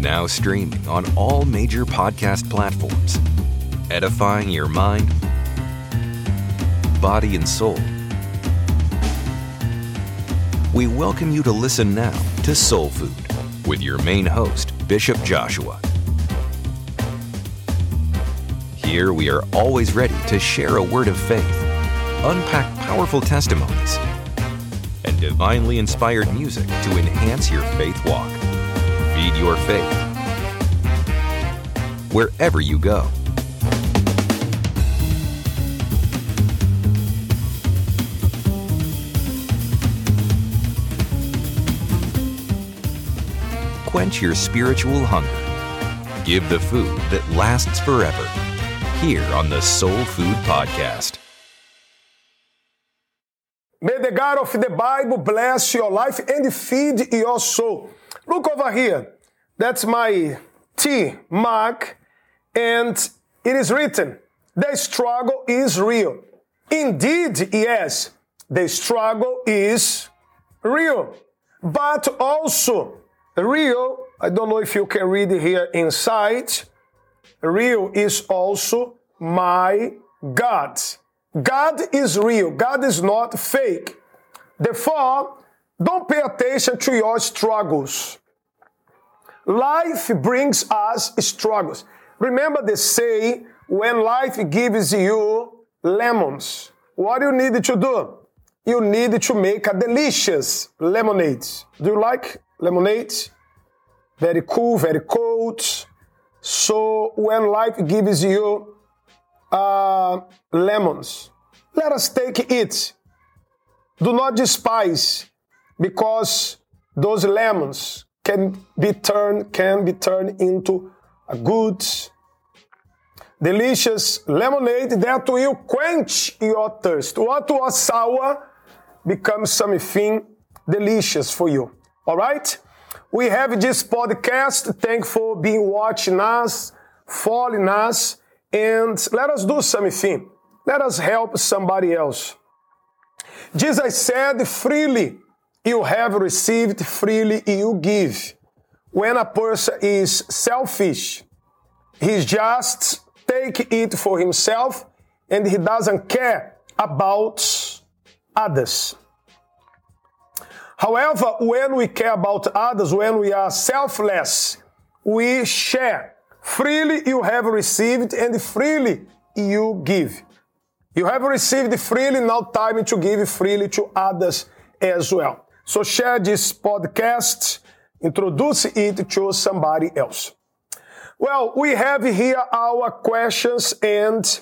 Now streaming on all major podcast platforms, edifying your mind, body, and soul. We welcome you to listen now to Soul Food with your main host, Bishop Joshua. Here we are always ready to share a word of faith, unpack powerful testimonies, and divinely inspired music to enhance your faith walk. Feed your faith wherever you go. Quench your spiritual hunger. Give the food that lasts forever. Here on the Soul Food Podcast. May the God of the Bible bless your life and feed your soul. Look over here. That's my T mark, and it is written, the struggle is real. Indeed, yes, the struggle is real, but also real. I don't know if you can read here inside. Real is also my God. God is real. God is not fake. Therefore, don't pay attention to your struggles. Life brings us struggles. Remember the say, when life gives you lemons, what do you need to do? You need to make a delicious lemonade. Do you like lemonade? Very cool, very cold. So when life gives you uh, lemons, let us take it. Do not despise, because those lemons can be turned can be turned into a good, delicious lemonade that will quench your thirst. What was sour becomes something delicious for you. All right? We have this podcast. Thank for being watching us, following us, and let us do something. Let us help somebody else. Jesus said, freely you have received, freely you give. When a person is selfish, he just take it for himself and he doesn't care about others. However, when we care about others, when we are selfless, we share. Freely you have received and freely you give. You have received freely, now time to give freely to others as well. So share this podcast, introduce it to somebody else. Well, we have here our questions and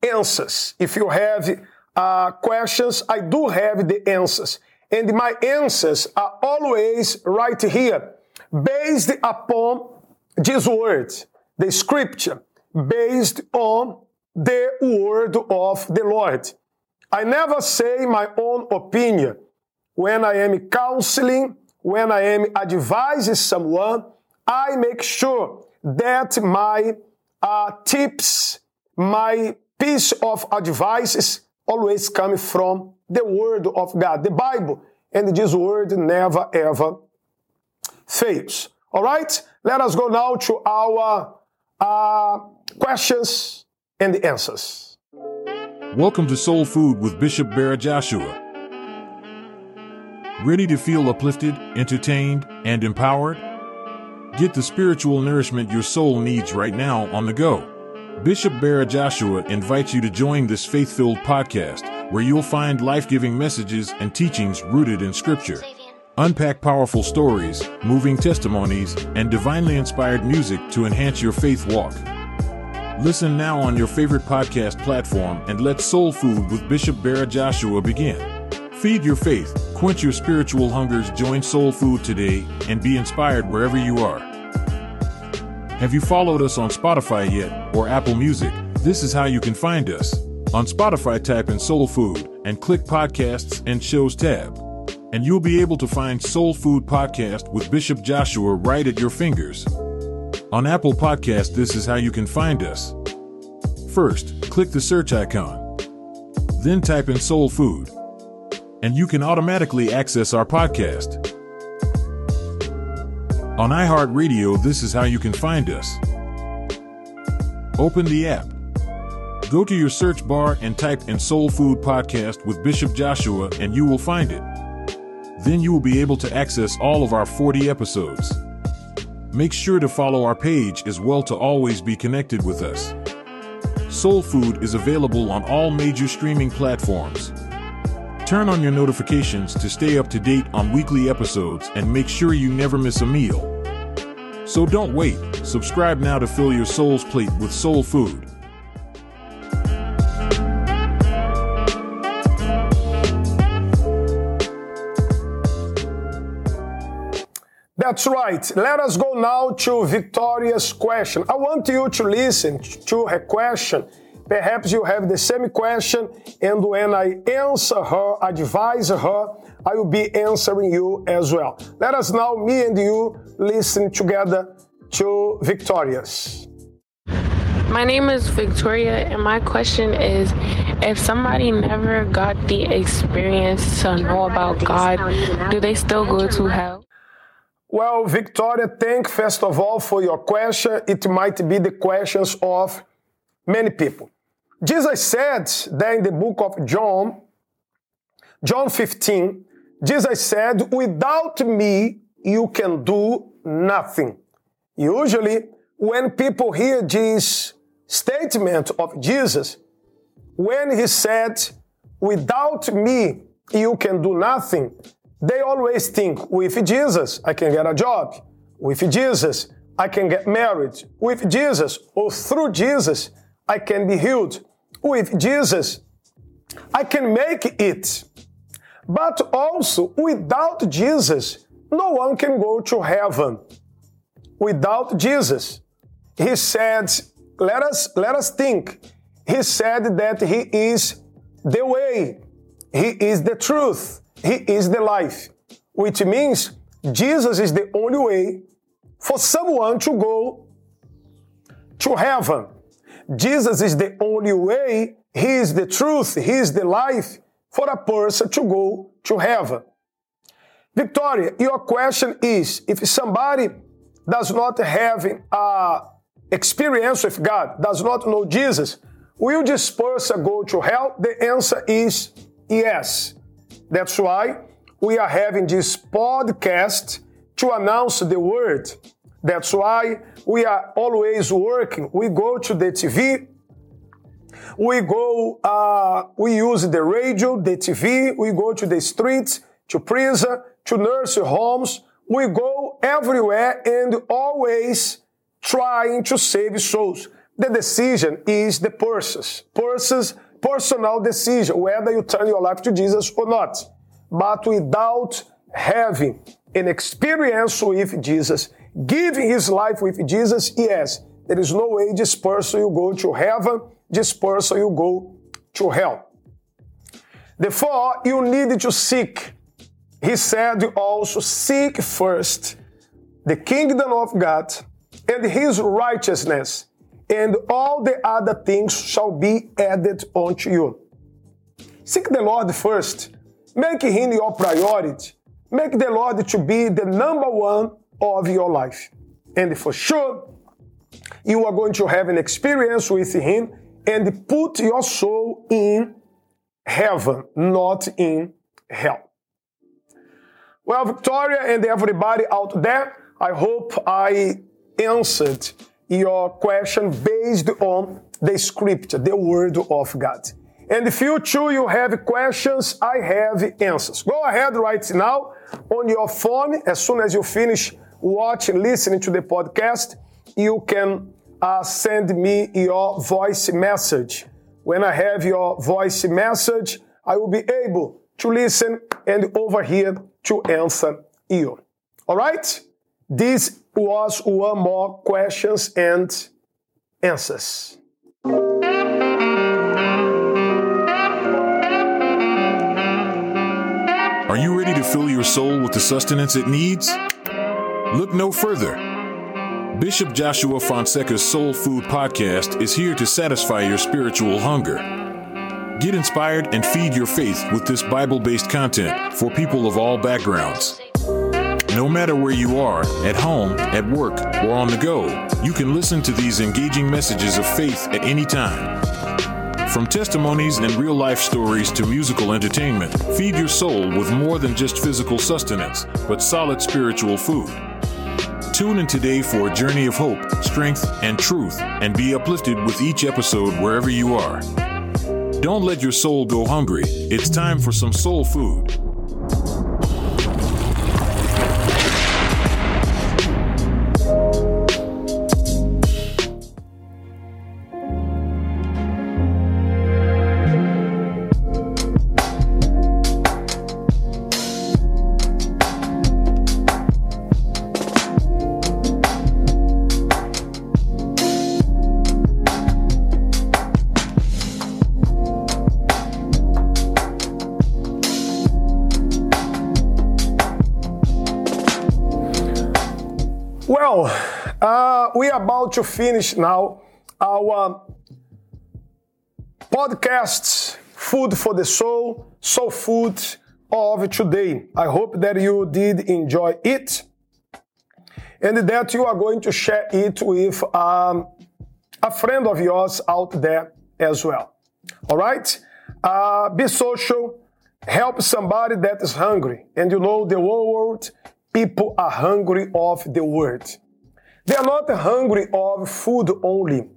answers. If you have uh, questions, I do have the answers. And my answers are always right here, based upon this word, the scripture, based on the word of the Lord. I never say my own opinion. When I am counseling, when I am advising someone, I make sure that my uh, tips, my piece of advice is always coming from the Word of God, the Bible. And this Word never ever fails. All right? Let us go now to our uh, questions and answers. Welcome to Soul Food with Bishop Bira Joshua. Ready to feel uplifted, entertained, and empowered? Get the spiritual nourishment your soul needs right now on the go. Bishop Bira Joshua invites you to join this faith filled podcast where you'll find life giving messages and teachings rooted in Scripture. Unpack powerful stories, moving testimonies, and divinely inspired music to enhance your faith walk. Listen now on your favorite podcast platform and let Soul Food with Bishop Bira Joshua begin. Feed your faith, quench your spiritual hungers, join Soul Food today, and be inspired wherever you are. Have you followed us on Spotify yet or Apple Music? This is how you can find us. On Spotify, type in Soul Food and click Podcasts and Shows tab. And you'll be able to find Soul Food Podcast with Bishop Joshua right at your fingers. On Apple Podcast, this is how you can find us. First, click the search icon. Then type in Soul Food. And you can automatically access our podcast. On iHeartRadio, this is how you can find us. Open the app. Go to your search bar and type in Soul Food Podcast with Bishop Joshua, and you will find it. Then you will be able to access all of our 40 episodes. Make sure to follow our page as well to always be connected with us. Soul Food is available on all major streaming platforms. Turn on your notifications to stay up to date on weekly episodes and make sure you never miss a meal. So don't wait. Subscribe now to fill your soul's plate with soul food. That's right. Let us go now to Victoria's question. I want you to listen to her question. Perhaps you have the same question, and when I answer her, advise her, I will be answering you as well. Let us now, me and you, listen together to Victoria's. My name is Victoria, and my question is if somebody never got the experience to know about God, do they still go to hell? Well, Victoria, thank first of all for your question. It might be the questions of many people. Jesus said that in the book of John, John 15, Jesus said, Without me, you can do nothing. Usually, when people hear this statement of Jesus, when he said, Without me, you can do nothing, they always think with Jesus, I can get a job. With Jesus, I can get married. With Jesus or through Jesus, I can be healed. With Jesus, I can make it. But also, without Jesus, no one can go to heaven. Without Jesus, he said, let us, let us think. He said that he is the way. He is the truth. He is the life, which means Jesus is the only way for someone to go to heaven. Jesus is the only way, He is the truth, He is the life for a person to go to heaven. Victoria, your question is if somebody does not have a experience with God, does not know Jesus, will this person go to hell? The answer is yes. That's why we are having this podcast to announce the word. That's why we are always working. We go to the TV, we go, uh, we use the radio, the TV, we go to the streets, to prison, to nursing homes. We go everywhere and always trying to save souls. The decision is the person's. Person's personal decision whether you turn your life to Jesus or not. But without having an experience with Jesus, giving his life with Jesus, yes, there is no way this person will go to heaven, this person will go to hell. Therefore, you need to seek. He said also, seek first the kingdom of God and his righteousness and all the other things shall be added unto you. Seek the Lord first. Make Him your priority. Make the Lord to be the number one of your life. And for sure, you are going to have an experience with Him and put your soul in heaven, not in hell. Well, Victoria and everybody out there, I hope I answered your question based on the scripture, the word of God. And if you too you have questions, I have answers. Go ahead right now on your phone. As soon as you finish watching, listening to the podcast, you can uh, send me your voice message. When I have your voice message, I will be able to listen and over here to answer you. All right? This was one more questions and answers. Are you ready to fill your soul with the sustenance it needs? Look no further. Bishop Joshua Fonseca's Soul Food Podcast is here to satisfy your spiritual hunger. Get inspired and feed your faith with this Bible based content for people of all backgrounds. No matter where you are, at home, at work, or on the go, you can listen to these engaging messages of faith at any time. From testimonies and real life stories to musical entertainment, feed your soul with more than just physical sustenance, but solid spiritual food. Tune in today for a journey of hope, strength, and truth, and be uplifted with each episode wherever you are. Don't let your soul go hungry. It's time for some soul food. We about to finish now our podcasts, Food for the Soul, Soul Food of today. I hope that you did enjoy it and that you are going to share it with um, a friend of yours out there as well. All right? Uh, be social, help somebody that is hungry. And you know, the world people are hungry of the word. They are not hungry of food only.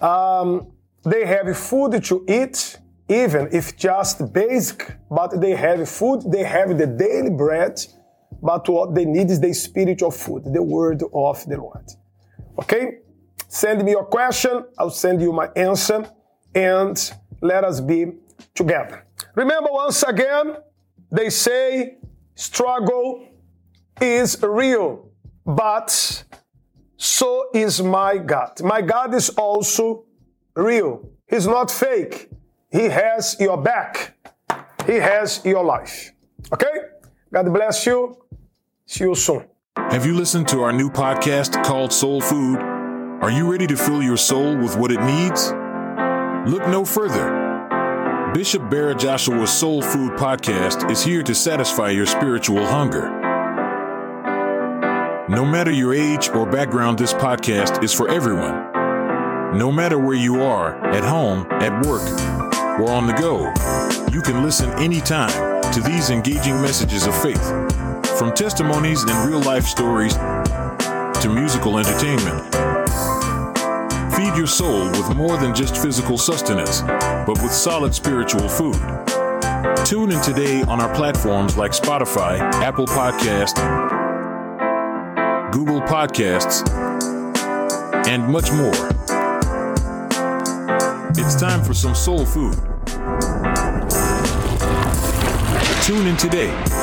Um, they have food to eat, even if just basic, but they have food, they have the daily bread, but what they need is the spiritual food, the word of the Lord. Okay? Send me your question, I'll send you my answer, and let us be together. Remember once again, they say struggle is real, but so is my God. My God is also real. He's not fake. He has your back. He has your life. Okay? God bless you. See you soon. Have you listened to our new podcast called Soul Food? Are you ready to fill your soul with what it needs? Look no further. Bishop Bira Joshua's Soul Food podcast is here to satisfy your spiritual hunger. No matter your age or background, this podcast is for everyone. No matter where you are, at home, at work, or on the go, you can listen anytime to these engaging messages of faith. From testimonies and real life stories to musical entertainment. Feed your soul with more than just physical sustenance, but with solid spiritual food. Tune in today on our platforms like Spotify, Apple Podcast, Google Podcasts, and much more. It's time for some soul food. Tune in today